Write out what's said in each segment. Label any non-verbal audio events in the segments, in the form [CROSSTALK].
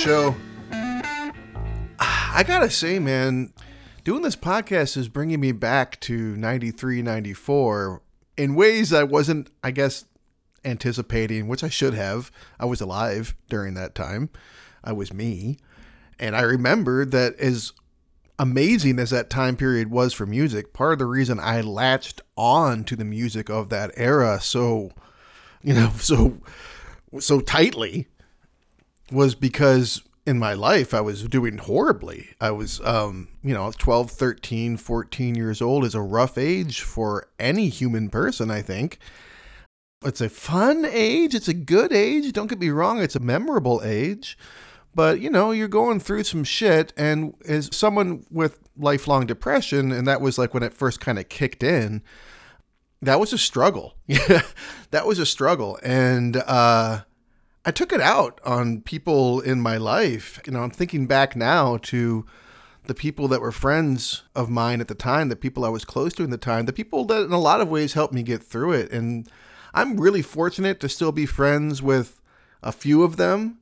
show. I gotta say, man, doing this podcast is bringing me back to 93, 94 in ways I wasn't, I guess, anticipating, which I should have. I was alive during that time, I was me. And I remember that as amazing as that time period was for music, part of the reason I latched on to the music of that era so, you know, [LAUGHS] so so tightly was because in my life I was doing horribly. I was um, you know, 12, 13, 14 years old is a rough age for any human person, I think. It's a fun age, it's a good age, don't get me wrong, it's a memorable age. But, you know, you're going through some shit and as someone with lifelong depression and that was like when it first kind of kicked in, that was a struggle. [LAUGHS] Yeah. that was a struggle and uh I took it out on people in my life. You know, I'm thinking back now to the people that were friends of mine at the time, the people I was close to in the time, the people that in a lot of ways helped me get through it. And I'm really fortunate to still be friends with a few of them,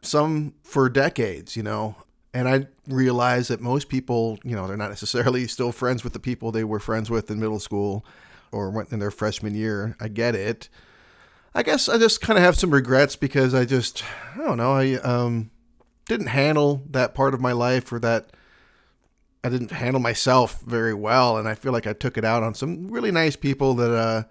some for decades, you know. And I realize that most people, you know, they're not necessarily [LAUGHS] still friends with the people they were friends with in middle school or in their freshman year. I get it. I guess I just kind of have some regrets because I just I don't know I um didn't handle that part of my life or that I didn't handle myself very well and I feel like I took it out on some really nice people that uh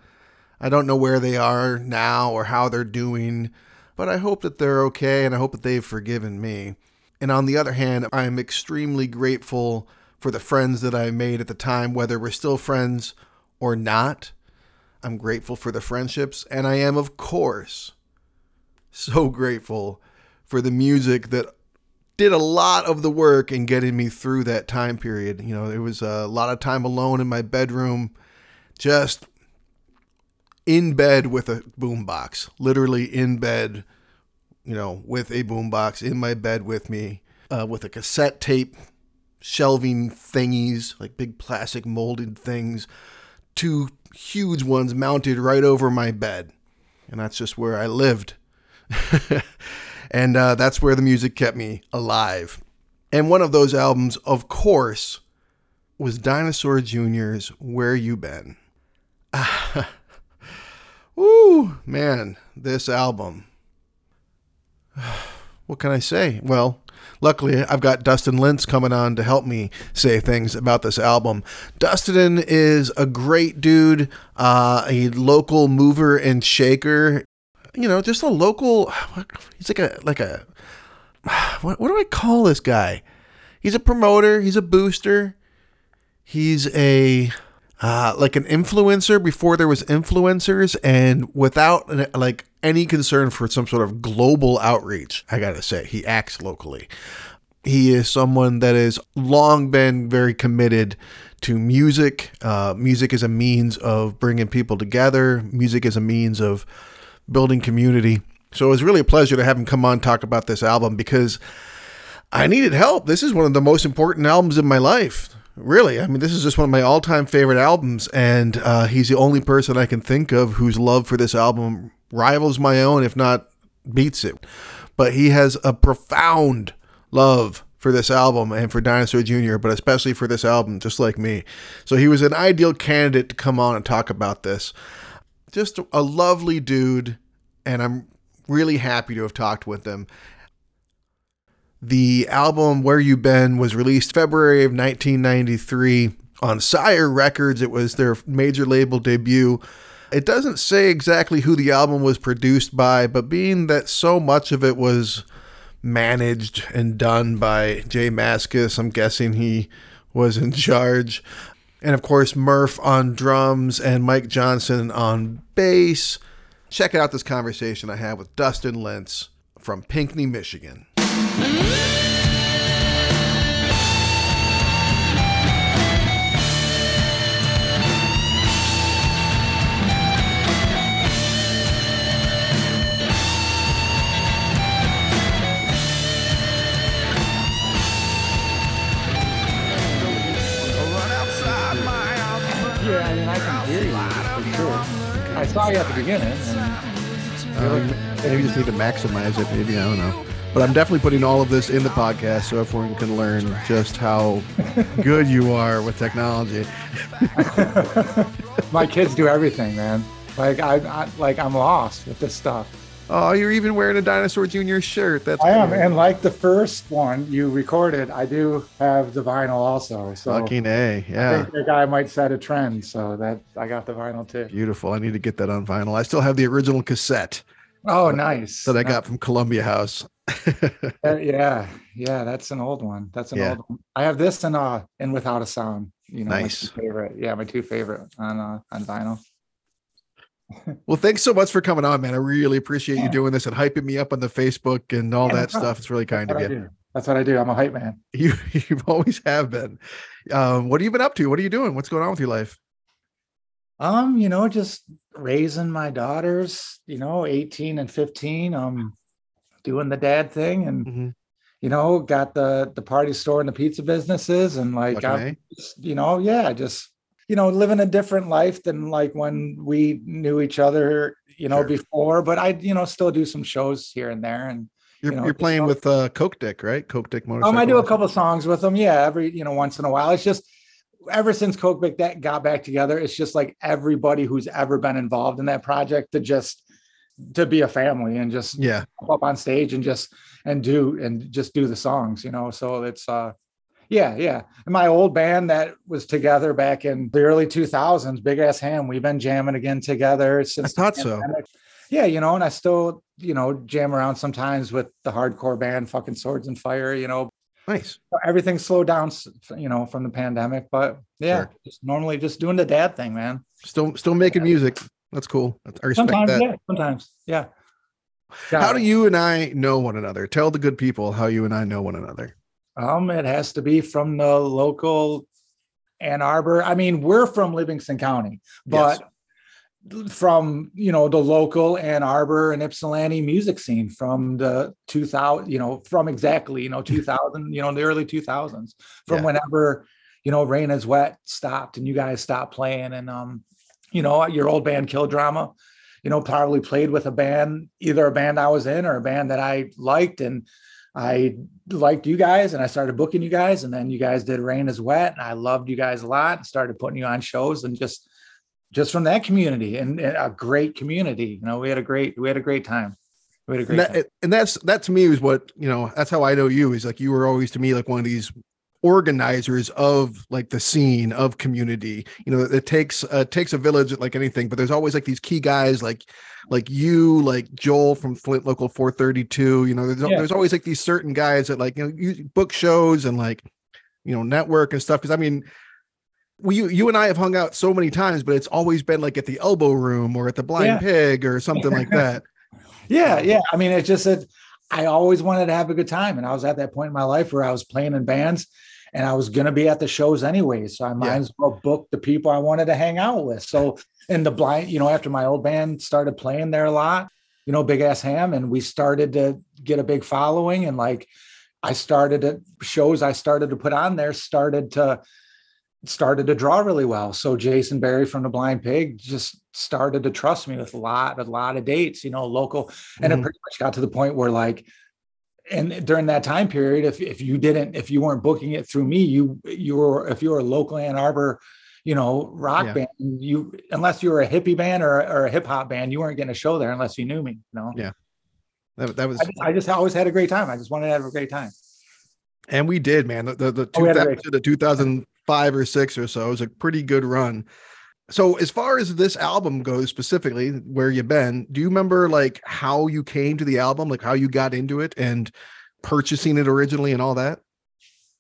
I don't know where they are now or how they're doing but I hope that they're okay and I hope that they've forgiven me. And on the other hand, I'm extremely grateful for the friends that I made at the time whether we're still friends or not I'm grateful for the friendships, and I am, of course, so [LAUGHS] grateful for the music that did a lot of the work in getting me through that time period. You know, it was a lot of time alone in my bedroom, just in bed with a boombox, literally in bed, you know, with a boombox in my bed with me, uh, with a cassette tape shelving thingies, like big plastic molded things, two huge ones mounted right over my bed. And that's just where I lived. [LAUGHS] and uh, that's where the music kept me alive. And one of those albums, of course, was Dinosaur Jr.'s Where You Been. [LAUGHS] Woo, man, this album. [SIGHS] What can I say? Well, Luckily, I've got Dustin Lince coming on to help me say things about this album. Dustin is a great dude, uh, a local mover and shaker. You know, just a local. He's like a like a. [SIGHS] What, what do I call this guy? He's a promoter. He's a booster. He's a uh, like an influencer before there was influencers and without like any concern for some sort of global outreach i gotta say he acts locally. He is someone that has long been very committed to music. Uh, music is a means of bringing people together. Music is a means of building community. So it was really a pleasure to have him come on talk about this album because i needed help. This is one of the most important albums in my life Really, I mean, this is just one of my all-time favorite albums, and uh, he's the only person I can think of whose love for this album rivals my own, if not beats it. But he has a profound love for this album and for Dinosaur Jr., but especially for this album, just like me. So he was an ideal candidate to come on and talk about this. Just a lovely dude, and I'm really happy to have talked with him. The album Where You Been was released February of 1993 on Sire Records. It was their major label debut. It doesn't say exactly who the album was produced by, but being that so much of it was managed and done by Jay Mascis, I'm guessing he was in charge. And of course, Murph on drums and Mike Johnson on bass. Check out this conversation I had with Dustin Lince from Pinckney, Michigan. Sure. I saw you at the beginning. And Um, maybe we just need to maximize it. Maybe I don't know. But I'm definitely putting all of this in the podcast so everyone can learn just how [LAUGHS] good you are with technology. [LAUGHS] My kids do everything, man. Like I, I like I'm lost with this stuff. Oh, you're even wearing a Dinosaur Jr. shirt. That's I am, and like the first one you recorded, I do have the vinyl also. So Fucking A. Yeah. I think the guy might set a trend. So that I got the vinyl too. Beautiful. I need to get that on vinyl. I still have the original cassette Oh, nice. that I got from Columbia House. [LAUGHS] Yeah, yeah, that's an old one. That's an Yeah. old one. I have this and uh and without a sound. You know, Nice. favorite. Yeah, my two favorite on uh, on vinyl. Well, thanks so much for coming on, man. I really appreciate you doing this and hyping me up on the Facebook and all Yeah, that problem. stuff. It's really kind That's of you. That's what I do. I'm a hype man. You [LAUGHS] you've always have been. Um, what have you been up to? What are you doing? What's going on with your life? Um, you know, just raising my daughters, you know, 18 and 15, um, doing the dad thing and Mhm. you know, got the the party store and the pizza businesses and like I'm just, you know, yeah, just you know, living a different life than like when we knew each other, you know, Sure. before. But I, you know, still do some shows here and there. And You're, you know, you're playing with uh, Coke Dick, right? Coke Dick motorcycle. um, I do a couple songs with them. Yeah, every you know, once in a while. It's just ever since Coke Dick that got back together, it's just like everybody who's ever been involved in that project to just to be a family and just Yeah, up on stage and just and do and just do the songs, you know. So it's uh yeah, yeah. And my old band that was together back in the early 2000s, Big Ass Ham, we've been jamming again together since the thought so. Yeah, you know, and I still, you know, jam around sometimes with the hardcore band, fucking Swords and Fire, you know. nice. Everything slowed down, you know, from the pandemic, but yeah, Sure. just normally just doing the dad thing, man. Still, still making music. That's cool. I respect Sometimes, that. yeah, sometimes, yeah. How do you and I know one another? Tell the good people how you and I know one another. Um, it has to be from the local Ann Arbor. I mean, we're from Livingston County, but from you know the local Ann Arbor and Ypsilanti music scene from the 2000, you know, from exactly you know [LAUGHS] 2000, you know, the early 2000s, from Yeah. whenever you know Rain is Wet stopped and you guys stopped playing, and um, you know, your old band Kill Drama, you know, probably played with a band, either a band I was in or a band that I liked, and I liked you guys and I started booking you guys. And then you guys did Rain is Wet. And I loved you guys a lot and started putting you on shows and just just from that community and, and a great community. You know, we had a great, we had a great time. We had a great And, time. that, and that's that to me is what you know. That's how I know you. Is like you were always to me like one of these organizers of like the scene of community. You know, it takes uh, takes a village like anything, but there's always like these key guys like like you, like Joel from Flint Local 432. You know, there's Yeah. there's always like these certain guys that like you know you book shows and like you know network and stuff. Because I mean. We, you, you and I have hung out so many times, but it's always been like at the elbow room or at the blind Yeah. pig or something like that. [LAUGHS] Yeah, yeah. I mean, it's just that I always wanted to have a good time. And I was at that point in my life where I was playing in bands and I was going to be at the shows anyway. So I might Yeah. as well book the people I wanted to hang out with. So, in the blind, you know, after my old band started playing there a lot, you know, Big Ass Ham, and we started to get a big following. And like, I started at shows I started to put on there started to started to draw really well. So Jason Barry from the Blind Pig just started to trust me with a lot, a lot of dates, you know, local. And Mhm. it pretty much got to the point where like, and during that time period, if if you didn't, if you weren't booking it through me, you you were if you were a local Ann Arbor, you know, rock Yeah. band, you unless you were a hippie band or, or a hip hop band, you weren't getting a show there unless you knew me. You know, Yeah. That, that was, I, just, I just always had a great time. I just wanted to have a great time. and we did, man. The the, the, Oh, we 2000, the 2005 or six or so it was a pretty good run. So as far as this album goes specifically, where you've been? Do you remember like how you came to the album, like how you got into it and purchasing it originally and all that?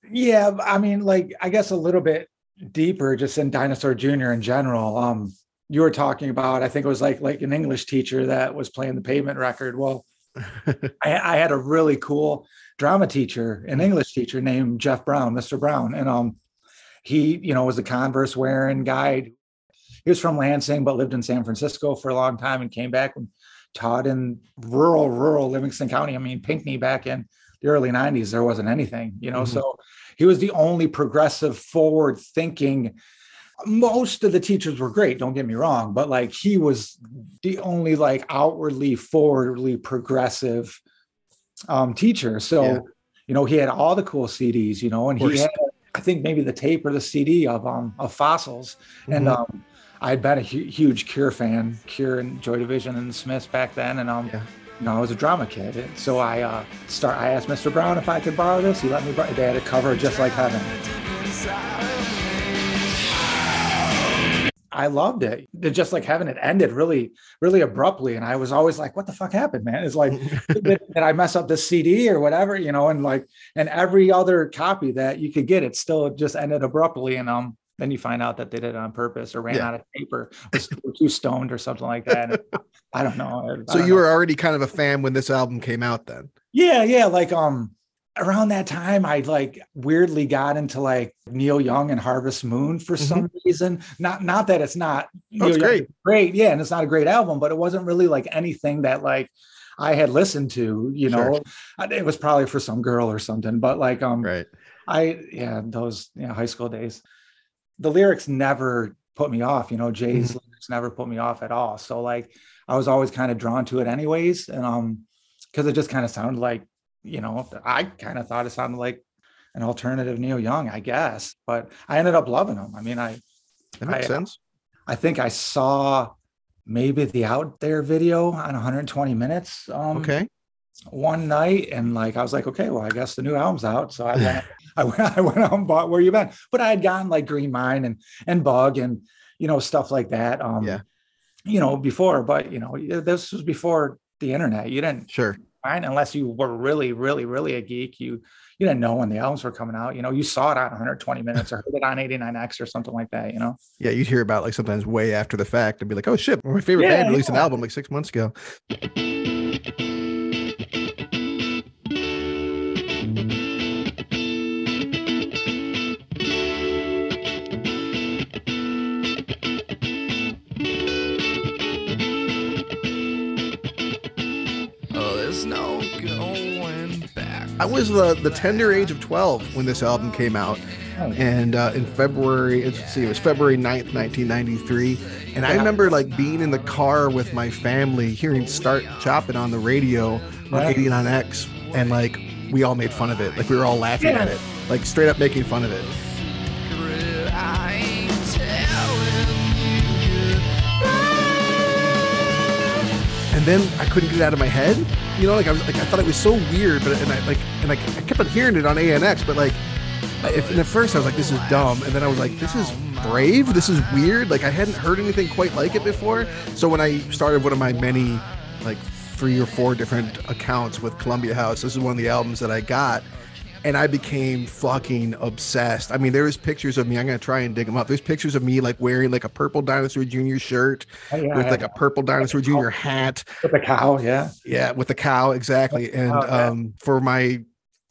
Yeah, I mean, like I guess a little bit deeper, just in Dinosaur Jr. in general. Um, you were talking about, I think it was like like an English teacher that was playing the pavement record. Well, [LAUGHS] I, I had a really cool drama teacher, an English teacher named Jeff Brown, Mr. Brown, and um, he, you know, was a Converse wearing guy. He was from Lansing, but lived in San Francisco for a long time and came back and taught in rural, rural Livingston County. I mean, Pinckney back in the early 90s, there wasn't anything, you know. Mhm. So he was the only progressive, forward thinking. Most of the teachers were great, don't get me wrong, but like he was the only like outwardly, forwardly progressive um, teacher. So, Yeah. you know, he had all the cool CDs, you know, and he had, I think maybe the tape or the CD of um of fossils. And Mhm. um, I'd been a hu- huge Cure fan, Cure and Joy Division and the Smiths back then. And um, Yeah. you know, I was a drama kid. And so I uh, start. I asked Mr. Brown if I could borrow this. He let me. Borrow, they had a cover just like Heaven. I loved it. It just like heaven, it ended really, really abruptly. And I was always like, what the fuck happened, man? It's like, [LAUGHS] did, did I mess up this CD or whatever, you know? And like, and every other copy that you could get, it still just ended abruptly. And um, then you find out that they did it on purpose or ran Yeah. out of paper, or were too stoned or something like that. And I don't know. [LAUGHS] I So don't you know. were already kind of a fan when this album came out then. Yeah, yeah. Like um around that time I like weirdly got into like Neil Young and Harvest Moon for some reason. Not not that it's not Mm-hmm. Oh, it's great. great. Yeah, and it's not a great album, but it wasn't really like anything that like I had listened to, you know. I- It was probably for some girl or something, but like um Right. I yeah, those you know, high school days. The lyrics never put me off, you know, Jay's lyrics never put me off at all. So like I was always kind of drawn to it anyways. And um because it just kind of sounded like, you know, I kind of thought it sounded like an alternative Neil Young, I guess. But I ended up loving him. I mean, I That makes I- sense. I think I saw maybe the out there video on 120 minutes. Um Okay. one night and like I was like, okay, well, I guess the new album's out. So I went, [LAUGHS] I [LAUGHS] went, I went out and bought Where You Been. But I had gotten like Green Mind and and Bug and you know stuff like that. Um, Yeah. You know before, but you know this was before the internet. You didn't Sure. find unless you were really, really, really a geek. You you didn't know when the albums were coming out. You know, you saw it on 120 minutes or heard it on 89X or something like that. You know. Yeah, you'd hear about like sometimes way after the fact and be like, "Oh shit, my favorite Yeah, band released an album like six months ago." I was the the tender age of twelve when this album came out, Oh, and uh, in February, let's see, it was February 9th, nineteen ninety three, and I remember like being in the car with my family, hearing "Start Chopping" on the radio on Yeah. 89X, and like we all made fun of it, like we were all laughing at it, like straight up making fun of it. And then I couldn't get it out of my head. You know, like I was like I thought it was so weird, but and I like and I, I kept on hearing it on 89X, but like if, and at first I was like this is dumb, and then I was like this is brave, this is weird. Like I hadn't heard anything quite like it before. So when I started one of my many like three or four different accounts with Columbia House, this is one of the albums that I got. And I became fucking obsessed. I mean, there was pictures of me. I'm gonna try and dig them up. There's pictures of me like wearing like a purple dinosaur junior shirt yeah, with like a purple dinosaur junior hat. with a cow. Yeah. Yeah, with the cow exactly. And Oh, yeah. um, for my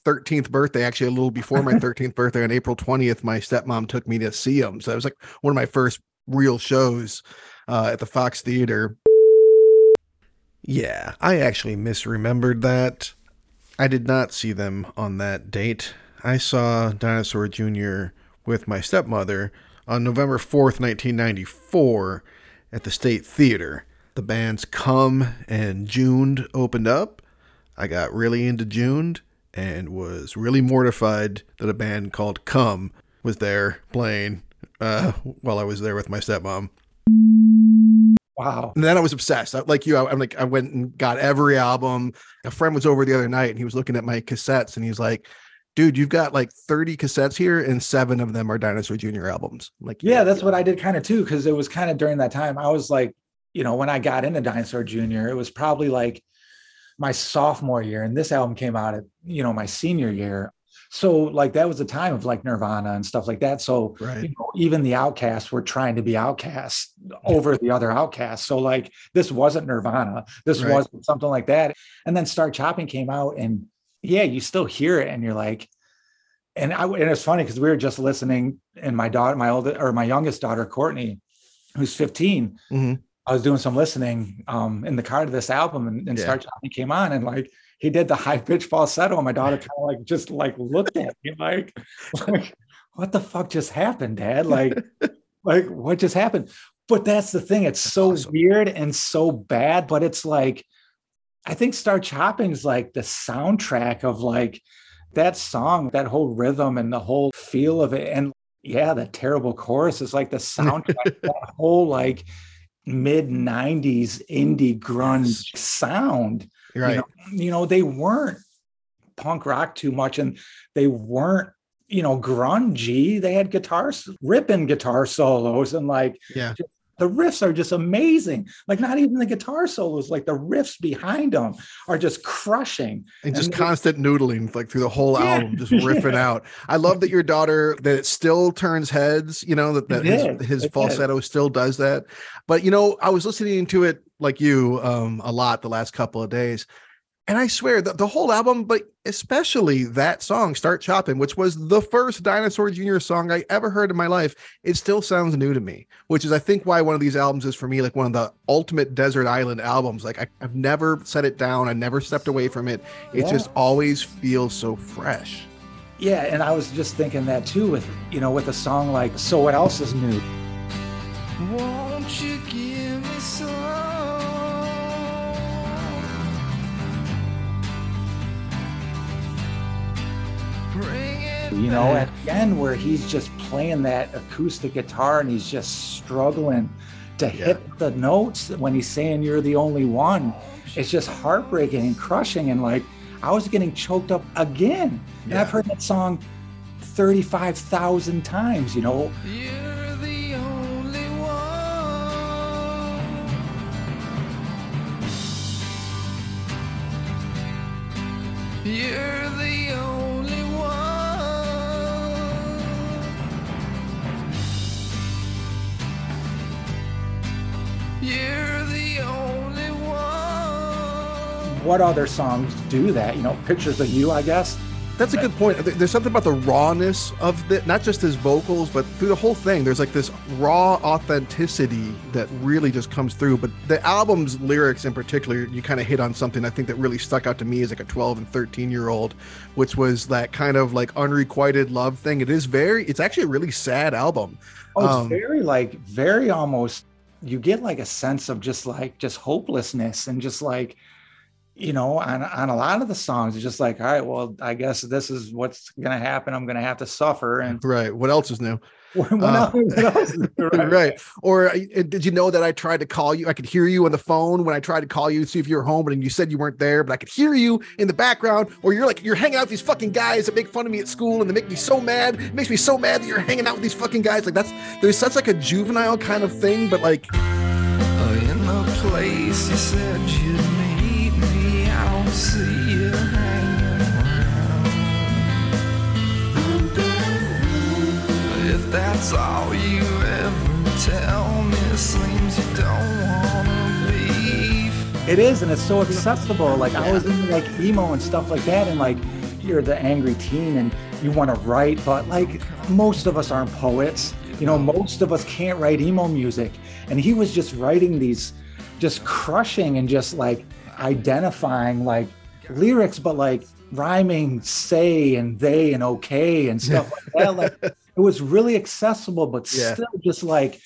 13th birthday, actually a little before my [LAUGHS] 13th birthday on April 20th, my stepmom took me to see him. So it was like one of my first real shows uh, at the Fox Theater. Yeah, I actually misremembered that. I did not see them on that date. I saw Dinosaur Jr. with my stepmother on November 4th, 1994, at the State Theater. The bands Come and Juned opened up. I got really into Juned and was really mortified that a band called Come was there playing uh, while I was there with my stepmom. Wow. And then I was obsessed. I- Like you, I, I'm like, I went and got every album. A friend was over the other night and he was looking at my cassettes and he's like, dude, you've got like 30 cassettes here and seven of them are Dinosaur Jr. albums. I'm like, Yeah, that's what I did kind of too, because it was kind of during that time. I was like, you know, when I got into Dinosaur Jr., it was probably like my sophomore year, and this album came out at, you know, my senior year. So like that was the time of like Nirvana and stuff like that. So Right. you know, even the outcasts were trying to be outcasts over the other outcasts. So like this wasn't Nirvana. This Right. wasn't something like that. And then Start Chopping came out, and yeah, you still hear it, and you're like, and I and it's funny because we were just listening, and my daughter, my oldest or my youngest daughter, Courtney, who's 15, Mhm. I was doing some listening um in the car to this album, and, and Yeah. Start Chopping came on, and like he did the high pitch falsetto, and my daughter kind of like just like looked at me like, [LAUGHS] like, what the fuck just happened, Dad? Like, [LAUGHS] like what just happened? But that's the thing; it's so awesome. weird and so bad, but it's like I think Start Chopping's like the soundtrack of like that song, that whole rhythm and the whole feel of it. And yeah, the terrible chorus is like the soundtrack, [LAUGHS] that whole like mid 90s indie grunge sound. Right. You know, you know, they weren't punk rock too much and they weren't, you know, grungy. They had guitars, ripping guitar solos and like Yeah. The riffs are just amazing. Like not even the guitar solos, like the riffs behind them are just crushing. and just And they- constant noodling like through the whole Yeah. album just [LAUGHS] riffing Yeah. out i love that your daughter that it still turns heads you know that, that his, his It did. falsetto still does that but you know i was listening to it like you um a lot the last couple of days and i swear the, the whole album but especially that song start chopping which was the first dinosaur junior song i ever heard in my life it still sounds new to me which is i think why one of these albums is for me like one of the ultimate desert island albums. Like I, i've never set it down. I never stepped away from it. It Yeah. just always feels so fresh. Yeah, and I was just thinking that too with you know with a song like So What Else Is New. Won't You know, at the end where he's just playing that acoustic guitar and he's just struggling to hit the notes when he's saying you're the only one. It's just heartbreaking and crushing and like I was getting choked up again. And I've heard that song 35,000 times, you know. You're the only one. You're What other songs do that? You know, Pictures of You, I guess. That's a good point. There's something about the rawness of the, not just his vocals, but through the whole thing. There's like this raw authenticity that really just comes through. But the album's lyrics in particular, you kind of hit on something I think that really stuck out to me as like a 12 and 13 year old, which was that kind of like unrequited love thing. It is very, it's actually a really sad album. Oh, it's Um, very like very almost you get like a sense of just like just hopelessness and just like you know on on a lot of the songs it's just like all right well i guess this is what's gonna happen i'm gonna have to suffer and Right. What else is new? [LAUGHS] what, Uh, else, what else is there, right. Or uh, did you know that I tried to call you? I could hear you on the phone when I tried to call you to see if you were home, and you said you weren't there, but I could hear you in the background. Or you're like, you're hanging out with these fucking guys that make fun of me at school and they make me so mad. It makes me so mad that you're hanging out with these fucking guys. Like that's there's such like a juvenile kind of thing, but like Oh, in the place you said you'd meet me, I don't see that's all you ever tell me, seems you don't wanna be. it is and it's so accessible like i was into like emo and stuff like that and like you're the angry teen and you want to write but like most of us aren't poets. You know most of us can't write emo music. And he was just writing these just crushing and just like identifying like lyrics but like rhyming say and they and okay and stuff like that. Like [LAUGHS] it was really accessible but Yeah. still just like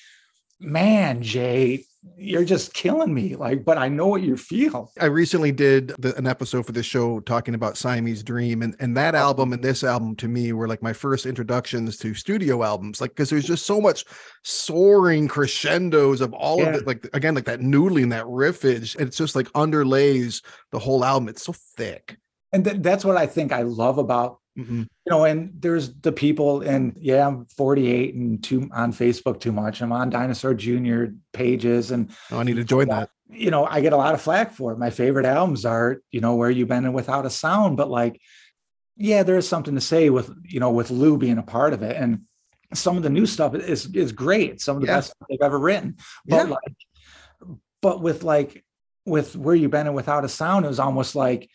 man jay you're just killing me like but i know what you feel I recently did the, an episode for this show talking about Siamese Dream, and and that album and this album to me were like my first introductions to studio albums, like because there's just so much soaring crescendos of all of it, like again, like that noodling, that riffage, and it's just like underlays the whole album. It's so thick. and th- that's what i think i love about Mhm. you know and there's the people and yeah i'm 48 and too on facebook too much i'm on dinosaur junior pages and Oh, I need to join that. you know i get a lot of flack for it my favorite albums are you know where you've been and without a sound but like yeah there's something to say with you know with lou being a part of it and some of the new stuff is is great some of the Yeah. best they've ever written but Yeah. like but with like with where you've been and without a sound it was almost like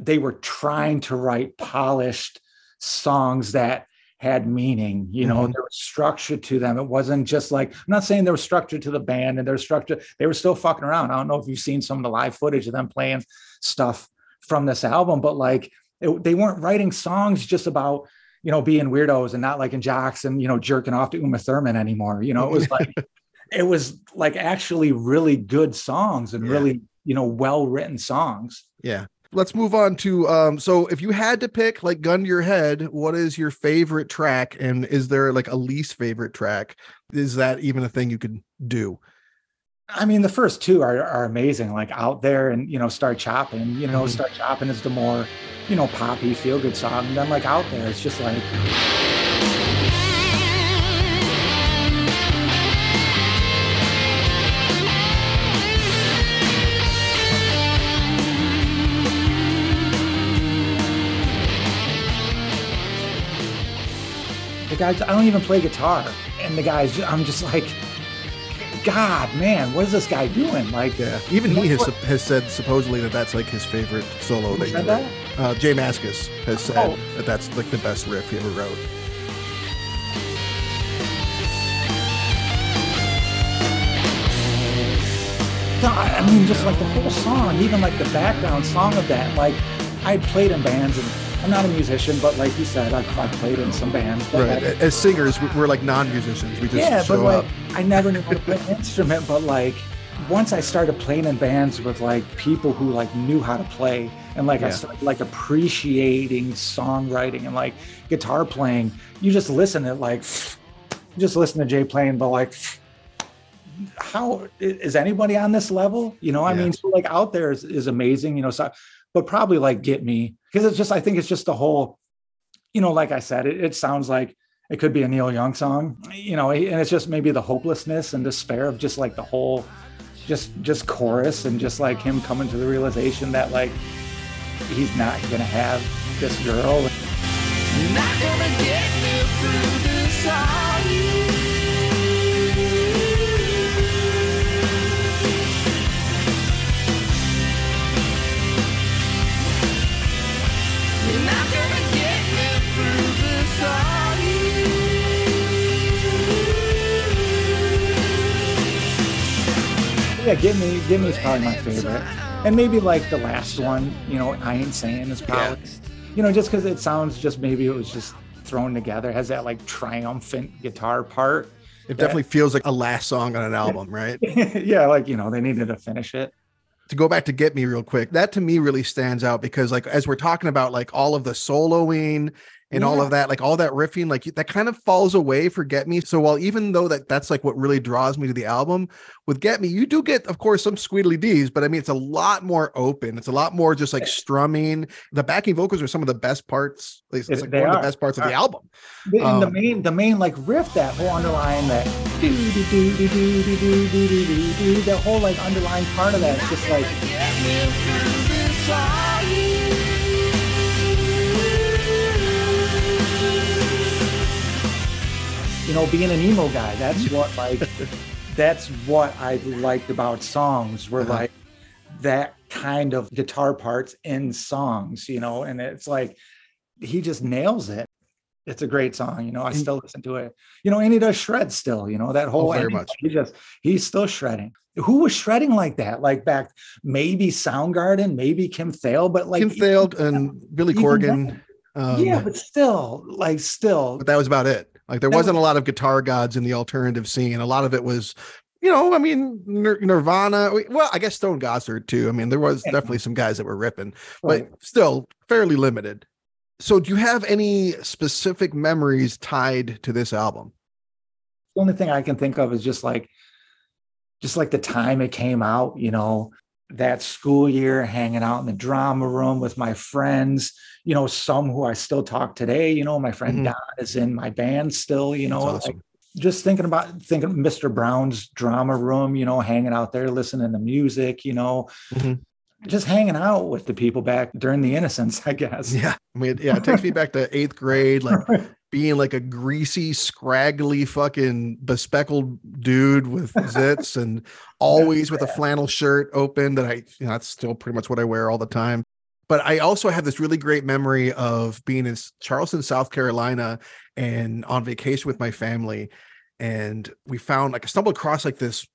they were trying to write polished songs that had meaning you know Mhm. there was structure to them it wasn't just like i'm not saying there was structure to the band and there was structure they were still fucking around i don't know if you've seen some of the live footage of them playing stuff from this album but like it, they weren't writing songs just about you know being weirdos and not liking jocks and you know jerking off to uma thurman anymore you know it was [LAUGHS] like it was like actually really good songs and Yeah. really you know, well written songs. Yeah. Let's move on to um so if you had to pick like gun to your head, what is your favorite track and is there like a least favorite track? Is that even a thing you could do? I mean, the first two are, are amazing, like out there and, you know, start chopping, you know, Mhm. start chopping is the more, you know, poppy feel good song. And then like out there, it's just like, guys, I don't even play guitar. And the guys, I'm just like, God, man, what is this guy doing? Like, Yeah. Even he has has said supposedly that that's like his favorite solo Who that said he that? Uh, Jay Mascis has said Oh. that that's like the best riff he ever wrote. No, I I mean, just like the whole song, even like the background song of that. Like, I played in bands, and I'm not a musician, but like you said, I've, I've played in some bands. Right. As singers, we- we're like non-musicians. We just yeah, show but like, up. I never knew how to play an [LAUGHS] instrument. But like, once I started playing in bands with like people who like knew how to play, and like I started like appreciating songwriting and like guitar playing, you just listen to like, just listen to Jay playing, but like how is anybody on this level? You know, I Yeah. mean, so like out there is, is amazing, you know, so, but probably like get me because it's just, I think it's just the whole, you know, like I said, it, it sounds like it could be a Neil Young song, you know, and it's just maybe the hopelessness and despair of just like the whole, just, just chorus and just like him coming to the realization that like he's not to have this girl. Yeah, Get Me, Get Me is probably my favorite. And maybe like the last one, you know, I Ain't Saying is probably, you know, just because it sounds just maybe it was just thrown together, has that like triumphant guitar part. It definitely feels like a last song on an album, right? [LAUGHS] yeah, like, you know, they needed to finish it. to go back to get me real quick that to me really stands out because like as we're talking about like all of the soloing and all of that like all that riffing like that kind of falls away for get me so while even though that that's like what really draws me to the album with get me you do get of course some squeedly d's but i mean it's a lot more open it's a lot more just like strumming the backing vocals are some of the best parts at least it's like one of the best parts of the album The- And the Um, main, the main like riff, that whole underlying that do do do do do do do do do do do, that whole like underlying part of that, it's just like you know, being an emo guy, that's [LAUGHS] what like that's what I liked about songs were Uh-huh. like that kind of guitar parts in songs, you know, and it's like he just nails it. It's a great song, you know. I still listen to it, you know, and he does shred still, you know, that whole Oh, very much. He just he's still shredding. Who was shredding like that? Like back maybe Soundgarden, maybe Kim Thayil, but like kim Thayil and billy corgan um, yeah, but still, like still, but that was about it. Like there wasn't a lot of guitar gods in the alternative scene. A lot of it was, you know, I mean, Nir- Nirvana. Well, I guess Stone Gossard too. I mean, there was definitely some guys that were ripping, but still fairly limited. So, do you have any specific memories tied to this album? the only thing I can think of is just like, just like the time it came out, you know, that school year, hanging out in the drama room with my friends, you know, some who I still talk today, you know, my friend Mhm. Don is in my band still, you know, That's like, just thinking about thinking Mr. Brown's drama room, you know, hanging out there, listening to music, you know, Mhm. just hanging out with the people back during the innocence, I guess. Yeah, I mean, yeah, it takes me back to eighth grade, like [LAUGHS] being like a greasy, scraggly, fucking bespeckled dude with [LAUGHS] zits and always with a flannel shirt open that I, you know, that's still pretty much what I wear all the time. But I also have this really great memory of being in Charleston, South Carolina and on vacation with my family. And we found like I stumbled across like this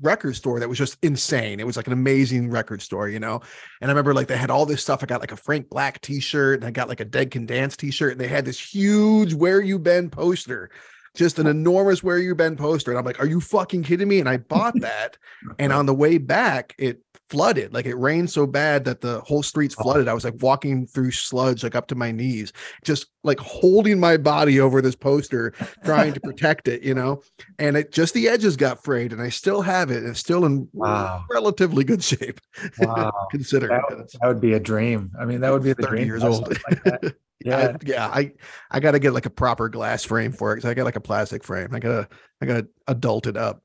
record store that was just insane. It was like an amazing record store, you know. And I remember like they had all this stuff. I got like a Frank Black t-shirt and I got like a Dead Can Dance t-shirt, and they had this huge Where You Been poster, just an enormous Where You Been poster. And I'm like, are you fucking kidding me? And I bought [LAUGHS] that. and on the way back, it flooded. Like it rained so bad that the whole streets Oh. flooded. I was like walking through sludge, like up to my knees, just like holding my body over this poster, trying to [LAUGHS] protect it, you know. And it just the edges got frayed, and I still have it. And it's still in Wow. relatively good shape, Wow. [LAUGHS] considering That, that that would be a dream. I mean, that would be the 30 dream. years old. like [LAUGHS] yeah, Yeah. I, yeah. I I got to get like a proper glass frame for it because I got like a plastic frame. I gotta I gotta adult it up.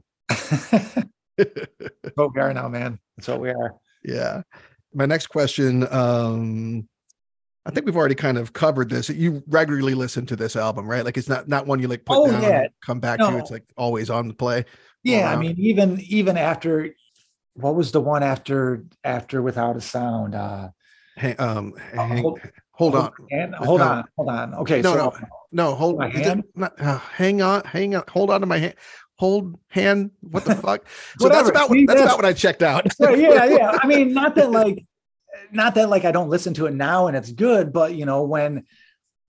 That's what now, man. That's what we are. Yeah. My next question. Um, I think we've already kind of covered this. You regularly listen to this album, right? Like it's not not one you like put Oh, down, yeah. and come back to. It's like always on the play. Yeah, I mean, even even after what was the one after after without a sound? Uh Hang, um, Uh, hold- hold on. And hold Uh, on, hold on. Okay, no, so no. No, hold My it hand? not- uh, hang on, hang on, hold on to my hand. Hold hand. What the [LAUGHS] fuck? So Whatever. that's about See, that's that's- about what I checked out. [LAUGHS] yeah, yeah, yeah. I mean, [LAUGHS] not that like, not that like I don't listen to it now and it's good, but you know when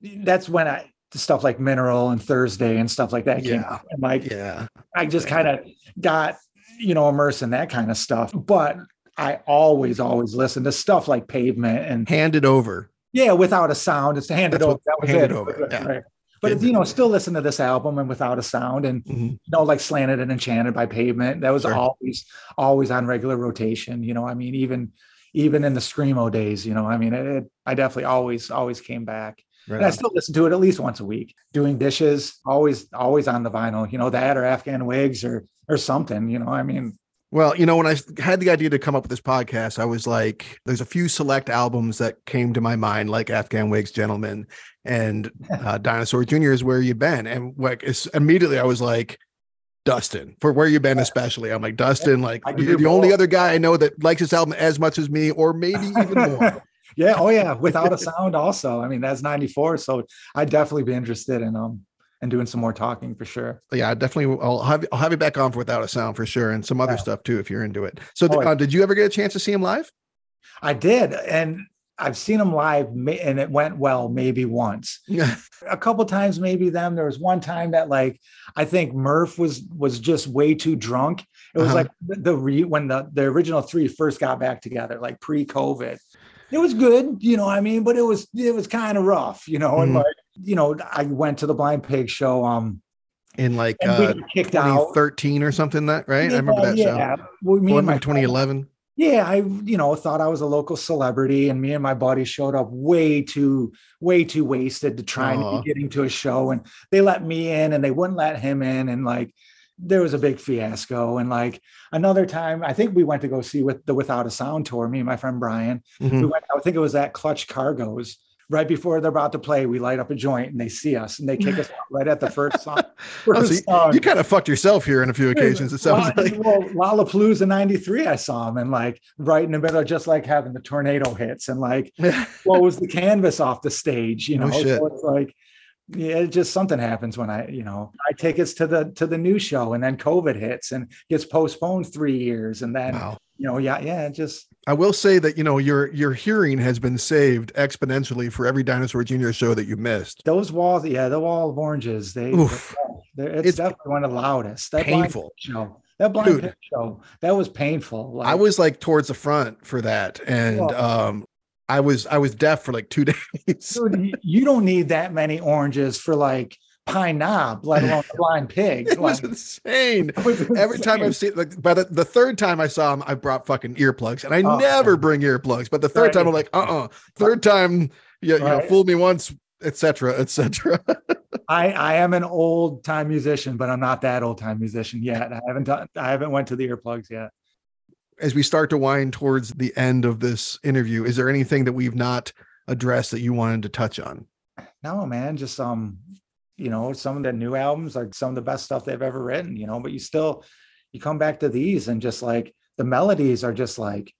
that's when I stuff like Mineral and Thursday and stuff like that came Yeah. out. And like yeah. I just kind of got you know immersed in that kind of stuff. But I always, always listen to stuff like Pavement and Hand it over. yeah, without a sound. It's handed That's over. what- That was Hand it. It Over, yeah. right. But you know, still listen to this album and without a sound, and Mhm. you know, like Slanted and Enchanted by Pavement. That was Sure. always, always on regular rotation. You know, I mean, even even in the screamo days, you know, I mean, it, it- I definitely always, always came back. Right And I still listen to it at least once a week. Doing dishes, always, always on the vinyl. You know, that or Afghan Whigs or or something. You know, I mean, Well, you know, when I had the idea to come up with this podcast, I was like, there's a few select albums that came to my mind, like Afghan Whigs, Gentlemen, and [LAUGHS] uh, Dinosaur Jr. is Where You Been. And like, immediately I was like, Dustin, for Where You Been, especially. I'm like, Dustin, like, you're the only other guy I know that likes this album as much as me, or maybe even [LAUGHS] more. yeah, oh yeah, without a sound. Also, I mean, that's '94, so I'd definitely be interested in um and doing some more talking for sure. yeah, definitely. I'll have, I'll have you back on for Without a Sound for sure, and some other stuff too, if you're into it. So, Oh, uh, did you ever get a chance to see him live? I did, and I've seen him live, and it went well maybe once. Yeah. a couple times maybe them there was one time that like i think murph was was just way too drunk it was Uh-huh. like the, re, when the the original three first got back together like pre-covid it was good you know what i mean but it was it was kind of rough you know and Mhm. like you know i went to the blind pig show um In like uh, kicked out 2013 or something, that right? I remember that show. yeah. Well, me Well, and my maybe 2011. yeah, I you know thought I was a local celebrity, and me and my buddy showed up way too way too wasted to try and Aw. be getting to a show, and they let me in, and they wouldn't let him in, and like there was a big fiasco. And like another time, I think we went to go see with the Without a Sound tour. Me and my friend Brian, Mhm. we went. I think it was at Clutch Cargo's. Right before they're about to play, we light up a joint and they see us and they kick us out right at the first song. [LAUGHS] Oh, so you, you kind of fucked yourself here on a few occasions. It sounds well, like. well, Lollapalooza '93, I saw him, and like right in the middle, just like having the tornado hits, and like [LAUGHS] what was the canvas off the stage. You No know, shit. so it's like, yeah, it just something happens when I, you know, I take us to the to the new show, and then COVID hits and gets postponed three years, and then Wow. You know, yeah, yeah, just I will say that you know your your hearing has been saved exponentially for every Dinosaur Jr. show that you missed. those walls, yeah, the wall of oranges, they, Oof. they're, it's, It's definitely one of the loudest. That painful. Show, that blind Dude. Show, that was painful. I was like towards the front for that, and Well- um, I was I was deaf for like two [LAUGHS] days. Dude, you don't need that many oranges for like pine knob, let alone a blind pig. [LAUGHS] it was insane. [LAUGHS] it was Every time. I've seen like by the, the third time I saw him, I brought fucking earplugs, and I Oh, never bring earplugs. But the third Right. time I'm like, uh, uh Third time, you, you know, fooled me once, etc., etc. [LAUGHS] I, I am an old time musician, but I'm not that old time musician yet. I haven't done I haven't went to the earplugs yet. As we start to wind towards the end of this interview, is there anything that we've not addressed that you wanted to touch on? No, man, just um, you know, some of the new albums are some of the best stuff they've ever written, you know, but you still you come back to these and just like the melodies are just like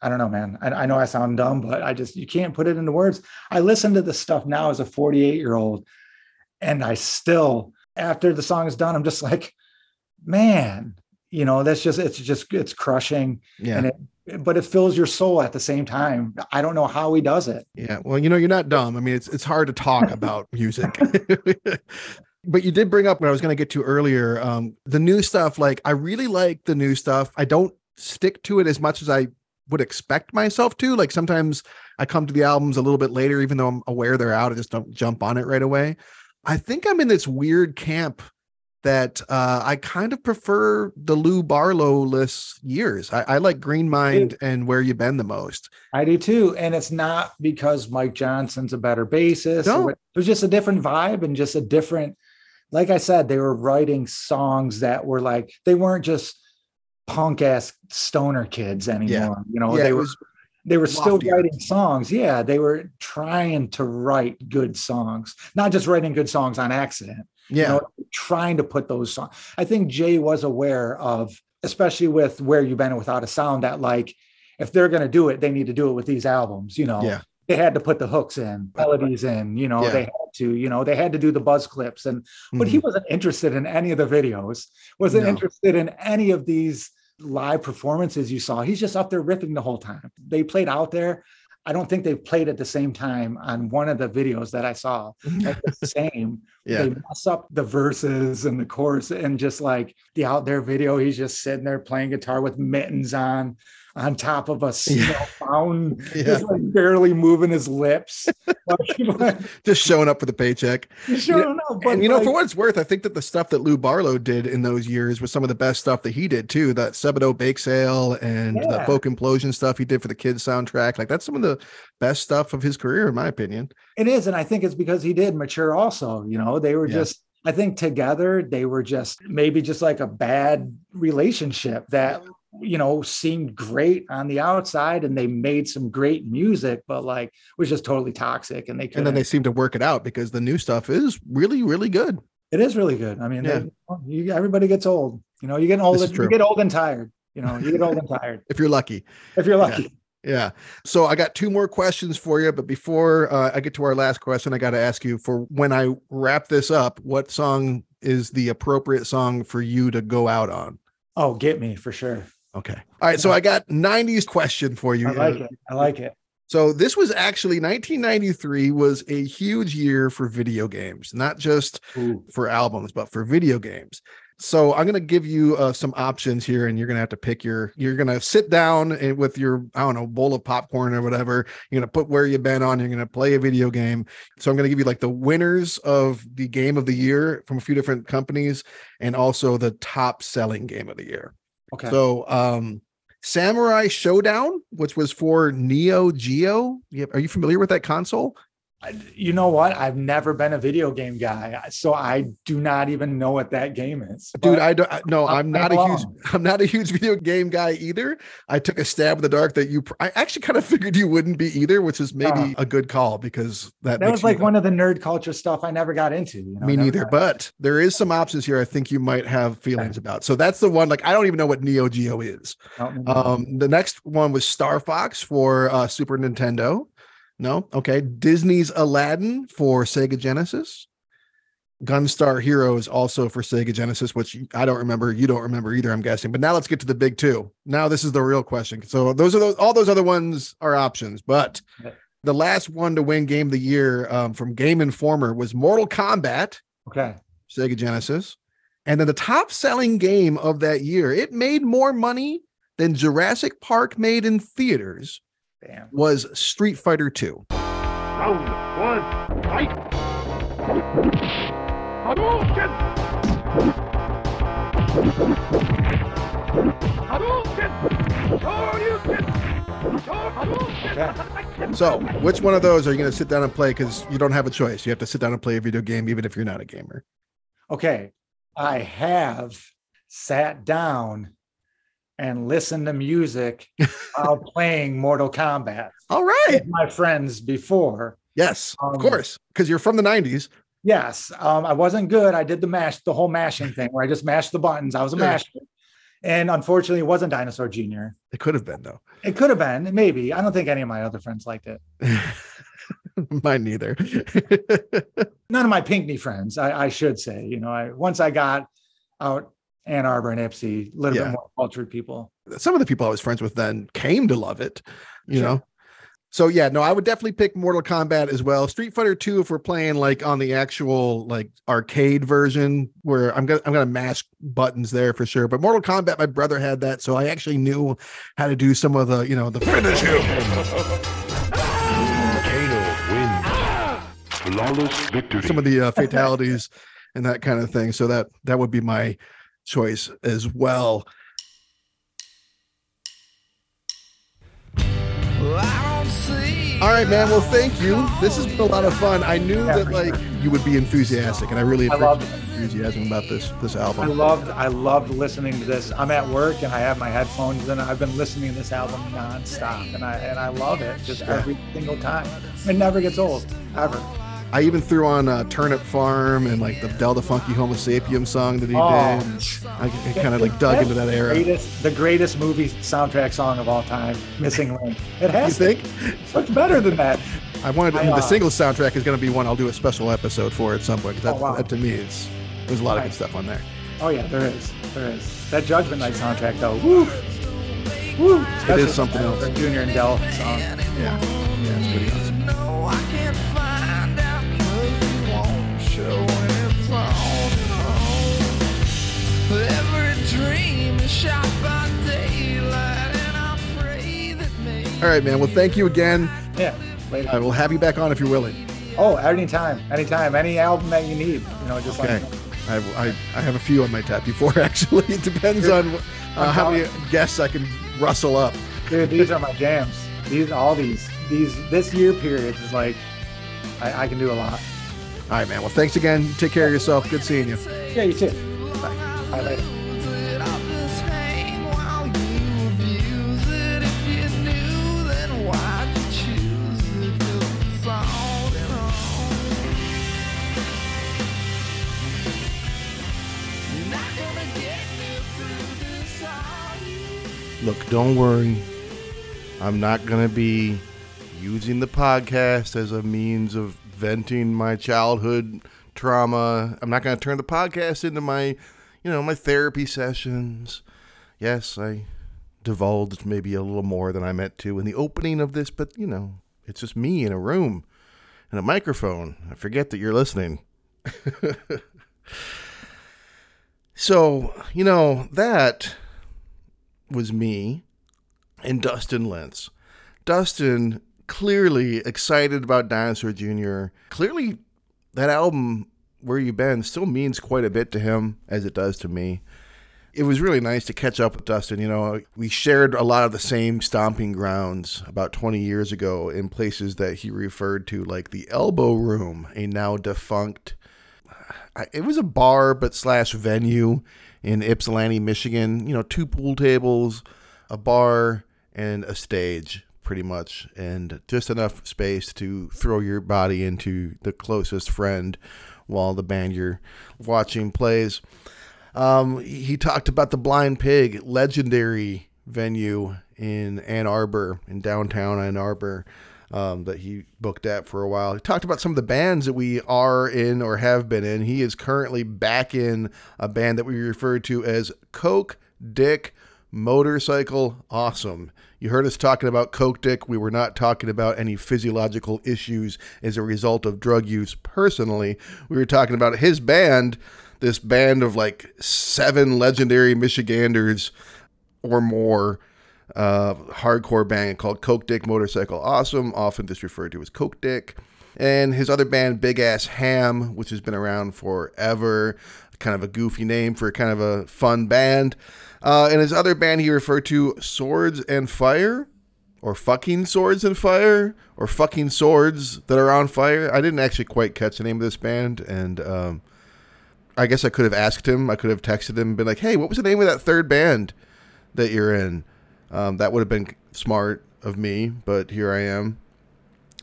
I don't know, man. I, I know I sound dumb, but I just you can't put it into words. I listen to this stuff now as a 48 year old, and I still, after the song is done, I'm just like, man, you know, that's just it's just it's crushing, Yeah. and it but it fills your soul at the same time. I don't know how he does it. Yeah, well, you know, you're not dumb. I mean, it's it's hard to talk about [LAUGHS] music. [LAUGHS] but you did bring up what I was going to get to earlier. Um, the new stuff, like I really like the new stuff. I don't stick to it as much as I would expect myself to. Like sometimes I come to the albums a little bit later, even though I'm aware they're out. I just don't jump on it right away. I think I'm in this weird camp that uh, I kind of prefer the Lou Barlow list years. I, I like Green Mind and Where You Been the most. I do too. And it's not because Mike Johnson's a better bassist. No. It was just a different vibe and just a different, like I said, they were writing songs that were like, they weren't just punk ass stoner kids anymore. You know, Yeah, they were they were still loftier. writing songs. Yeah, they were trying to write good songs, not just writing good songs on accident. Yeah. You know, trying to put those songs. I think Jay was aware of, especially with Where You've Been Without a Sound, that like if they're going to do it, they need to do it with these albums. You know, Yeah. they had to put the hooks in, melodies in. You know, Yeah. they had to. You know, they had to do the buzz clips, and but he mm-hmm. wasn't interested in any of the videos. Wasn't No. interested in any of these live performances you saw. He's just up there ripping the whole time. They played out there. I don't think they've played at the same time on one of the videos that I saw. Mm-hmm. Like the same. [LAUGHS] Yeah. They mess up the verses and the chorus and just like the out there video, he's just sitting there playing guitar with mittens on on top of a snow [LAUGHS] Yeah. fountain, [LAUGHS] Yeah. just like barely moving his lips. [LAUGHS] like, Just showing up for the paycheck. showing up, but and you know, for what it's worth, I think that the stuff that Lou Barlow did in those years was some of the best stuff that he did too. That Sebadoh Bake Sale and the Folk Implosion stuff he did for the kids soundtrack. Like that's some of the best stuff of his career, in my opinion. It is, and I think it's because he did mature. Also, you know, they were Yeah. just. I think together they were just maybe just like a bad relationship that you know seemed great on the outside, and they made some great music, but like was just totally toxic. And they And couldn't. then they seem to work it out because the new stuff is really, really good. it is really good. I mean, Yeah. they, you, everybody gets old. You know, you get old. You get old and tired. You know, you get old and tired [LAUGHS] If you're lucky. if you're lucky. Yeah. So I got two more questions for you, but before uh, I get to our last question, I got to ask you for when I wrap this up, what song is the appropriate song for you to go out on? Oh, get me for sure. Okay. All right. So I got 90s question for you. I like it. I like it. So this was actually 1993 was a huge year for video games, not just Ooh. for albums, but for video games. So I'm going to give you uh, some options here, and you're going to have to pick your. You're going to sit down and with your I don't know bowl of popcorn or whatever. You're going to put where you've been on. You're going to play a video game. So I'm going to give you like the winners of the game of the year from a few different companies, and also the top selling game of the year. Okay. So um Samurai Shodown, which was for Neo Geo. Are you familiar with that console? You know what? I've never been a video game guy, so I do not even know what that game is. Dude, I don't I- no, I'll I'm not a huge. [LAUGHS] I'm not a huge video game guy either. I took a stab in the dark that you I actually kind of figured you wouldn't be either, which is maybe Uh, a good call because that, that was like one of the nerd culture stuff I never got into. You know, me neither, but there is some options here I think you might have feelings about. So that's the one like I don't even know what Neo Geo is. Um, the next one was Star Fox for uh, Super Nintendo. No, okay. Disney's Aladdin for Sega Genesis. Gunstar Heroes also for Sega Genesis, which I don't remember. You don't remember either, I'm guessing. But now let's get to the big two. Now this is the real question. So those are those. All those other ones are options, but the last one to win Game of the Year um, from Game Informer was Mortal Kombat. okay. Sega Genesis. And then the top selling game of that year, it made more money than Jurassic Park made in theaters, Damn. was Street Fighter 2. Round one, fight! Hadouken! Hadouken! Shoryuken! Hadouken! So, which one of those are you going to sit down and play? Because you don't have a choice. You have to sit down and play a video game, even if you're not a gamer. Okay. I have sat down and listen to music [LAUGHS] while playing Mortal Kombat All right. my friends before. Yes, of Um, course. Because you're from the 90s. Yes, um, I wasn't good. I did the mash, the whole mashing thing where I just mashed the buttons. I was a Sure. masher. And unfortunately, it wasn't Dinosaur Jr. It could have been, though. It could have been, maybe. I don't think any of my other friends liked it. [LAUGHS] Mine neither. [LAUGHS] None of my Pinckney friends, I, I should say. You know, I once I got out Ann Arbor and Ypsi, a little Yeah. bit more cultured people. Some of the people I was friends with then came to love it, you Sure. know. So yeah, no, I would definitely pick Mortal Kombat as well. Street Fighter 2 if we're playing like on the actual like arcade version where I'm gonna I'm gonna mash buttons there for sure. But Mortal Kombat, my brother had that, so I actually knew how to do some of the, you know, the finish him. Kano wins. Flawless victory. some of the uh, fatalities and that kind of thing. So that that would be my choice as well. All right, man. Well, thank you. This has been a lot of fun. I knew Yeah, that like sure. you would be enthusiastic, and I really appreciate love your enthusiasm about this this album. I album. loved I loved listening to this. I'm at work and I have my headphones and I've been listening to this album nonstop, and I and I love it just every single time. It never gets old ever. I even threw on uh, Turnip Farm and like the Del tha Funkee Homosapien song that he Oh. did. I, kind of like dug into that era. Greatest, the greatest movie soundtrack song of all time, "Missing Link." It has You think? What's better than that? I wanted I, the uh, single soundtrack is going to be one I'll do a special episode for at some point. That, Oh, wow. that to me is there's a lot of good stuff on there. Oh yeah, there is, there is. That Judgment Night soundtrack though, woo, woo. Especially is something else. Junior and Del song. Yeah, All right, man. Well, thank you again. Yeah, later. I will have you back on if you're willing. Oh, anytime, anytime, any album that you need. You know, just Okay. like I have, I, I have a few on my tap before, [LAUGHS] actually. It depends on uh, how many guests I can rustle up. dude, these are my jams. These, all these, these, this year period is like, I, I can do a lot. All right, man. Well, thanks again. Take care of yourself. Good seeing you. Yeah, you too. Bye. Look, don't worry. I'm not going to be using the podcast as a means of venting my childhood trauma. I'm not going to turn the podcast into my, you know, my therapy sessions. Yes, I divulged maybe a little more than I meant to in the opening of this, but, you know, it's just me in a room and a microphone. I forget that you're listening. [LAUGHS] so, you know, that was me and Dustin Lince. Dustin clearly excited about Dinosaur Jr. Clearly, that album, Where You Been, still means quite a bit to him as it does to me. It was really nice to catch up with Dustin. You know, we shared a lot of the same stomping grounds about 20 years ago in places that he referred to, like the Elbow Room, a now defunct it was a bar but slash venue in Ypsilanti, Michigan. You know, two pool tables, a bar, and a stage, pretty much, and just enough space to throw your body into the closest friend while the band you're watching plays. Um, he talked about the Blind Pig, legendary venue in Ann Arbor, in downtown Ann Arbor, um, that he booked at for a while. He talked about some of the bands that we are in or have been in. He is currently back in a band that we refer to as Coke Dick Motorcycle Awesome. You heard us talking about Coke Dick. We were not talking about any physiological issues as a result of drug use personally. We were talking about his band, this band of like seven legendary Michiganders or more uh, hardcore band called Coke Dick Motorcycle Awesome, often just referred to as Coke Dick. And his other band, Big Ass Ham, which has been around forever, kind of a goofy name for kind of a fun band. Uh, and his other band he referred to Swords and Fire, or Fucking Swords and Fire, or Fucking Swords that are on fire. I didn't actually quite catch the name of this band, and um, I guess I could have asked him. I could have texted him and been like, hey, what was the name of that third band that you're in? Um, that would have been smart of me, but here I am.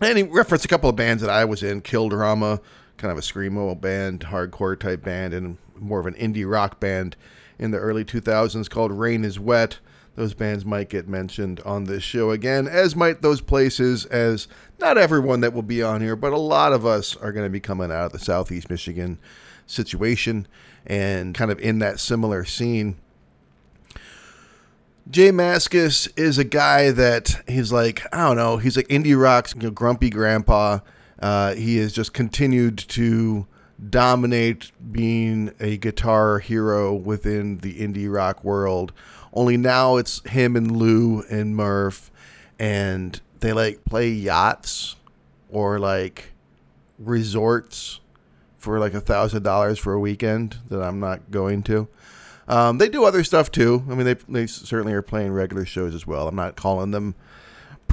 And he referenced a couple of bands that I was in Kill Drama, kind of a screamo band, hardcore type band, and more of an indie rock band in the early 2000s called Rain is Wet. Those bands might get mentioned on this show again, as might those places, as not everyone that will be on here, but a lot of us are going to be coming out of the Southeast Michigan situation and kind of in that similar scene. Jay Mascis is a guy that he's like, I don't know, he's like indie rock's grumpy grandpa. Uh, he has just continued to dominate being a guitar hero within the indie rock world. Only now it's him and Lou and Murph, and they like play yachts or like resorts for like a thousand dollars for a weekend that I'm not going to. Um, they do other stuff too. I mean, they they certainly are playing regular shows as well. I'm not calling them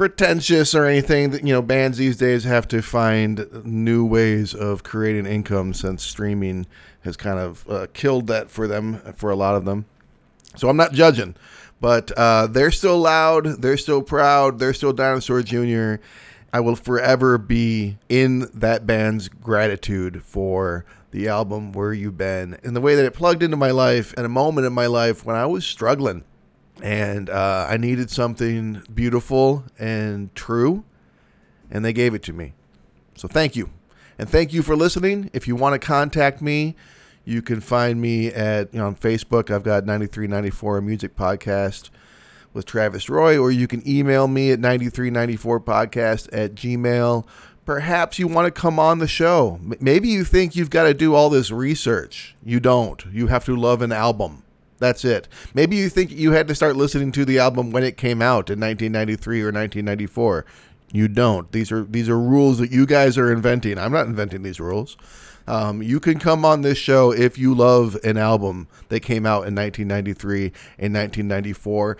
pretentious or anything. That you know, bands these days have to find new ways of creating income since streaming has kind of uh, killed that for them for a lot of them. So I'm not judging, but uh, they're still loud. They're still proud. They're still Dinosaur Jr. I will forever be in that band's gratitude for the album Where You Been and the way that it plugged into my life at a moment in my life when I was struggling and uh, I needed something beautiful and true, and they gave it to me. So thank you. And thank you for listening. If you want to contact me, you can find me at you know on Facebook. I've got 9394 Music Podcast with Travis Roy, or you can email me at 9394podcast at gmail. Perhaps you want to come on the show. Maybe you think you've got to do all this research. You don't. You have to love an album. That's it. Maybe you think you had to start listening to the album when it came out in 1993 or 1994. You don't. These are these are rules that you guys are inventing. I'm not inventing these rules. Um, you can come on this show if you love an album that came out in 1993 and 1994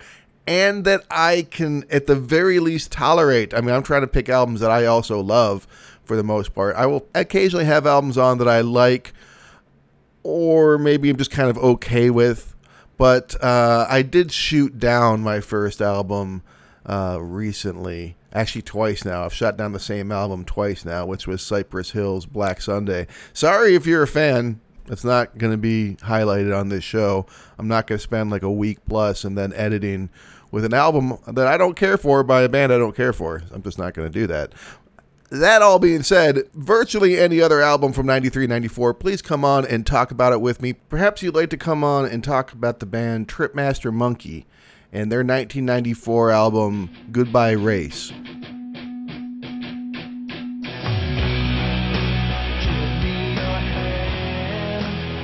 and that I can at the very least tolerate. I mean, I'm trying to pick albums that I also love for the most part. I will occasionally have albums on that I like or maybe I'm just kind of okay with. But uh, I did shoot down my first album uh, recently. Actually, twice now. I've shot down the same album twice now, which was Cypress Hill's Black Sunday. Sorry if you're a fan. It's not going to be highlighted on this show. I'm not going to spend like a week plus and then editing with an album that I don't care for by a band I don't care for. I'm just not going to do that. That all being said, virtually any other album from 93, 94, please come on and talk about it with me. Perhaps you'd like to come on and talk about the band Tripmaster Monkey and their 1994 album Goodbye Race.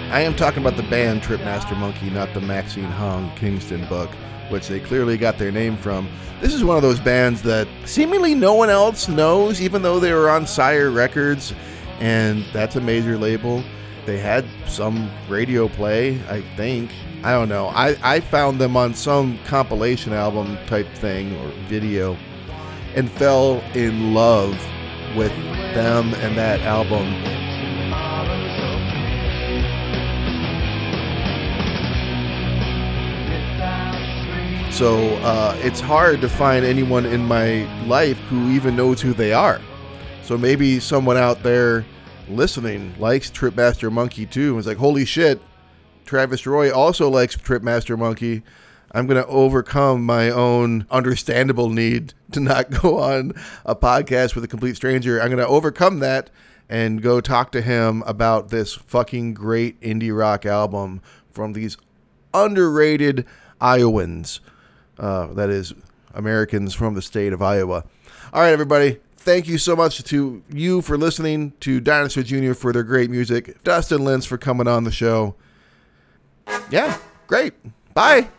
I am talking about the band Tripmaster Monkey, not the Maxine Hong Kingston book, which they clearly got their name from. This is one of those bands that seemingly no one else knows, even though they were on Sire Records, and that's a major label. They had some radio play, I think. I don't know. I, I found them on some compilation album type thing or video and fell in love with them and that album. So uh, it's hard to find anyone in my life who even knows who they are. So maybe someone out there listening likes Tripmaster Monkey too. Is like, holy shit, Travis Roy also likes Tripmaster Monkey. I'm going to overcome my own understandable need to not [LAUGHS] go on a podcast with a complete stranger. I'm going to overcome that and go talk to him about this fucking great indie rock album from these underrated Iowans. Uh, that is Americans from the state of Iowa. All right, everybody. Thank you so much to you for listening, to Dinosaur Jr. for their great music, Dustin Lince for coming on the show. Yeah, great. Bye.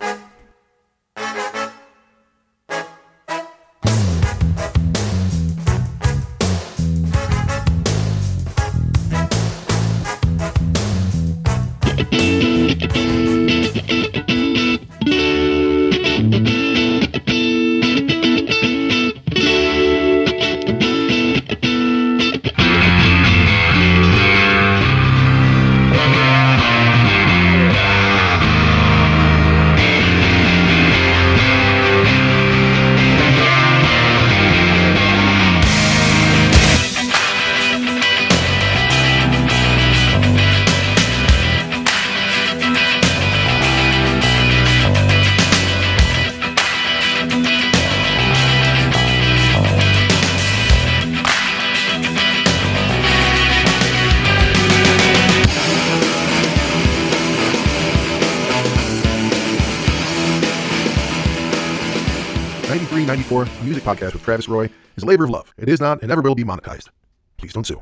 Podcast with Travis Roy is a labor of love. It is not and never will be monetized. Please don't sue.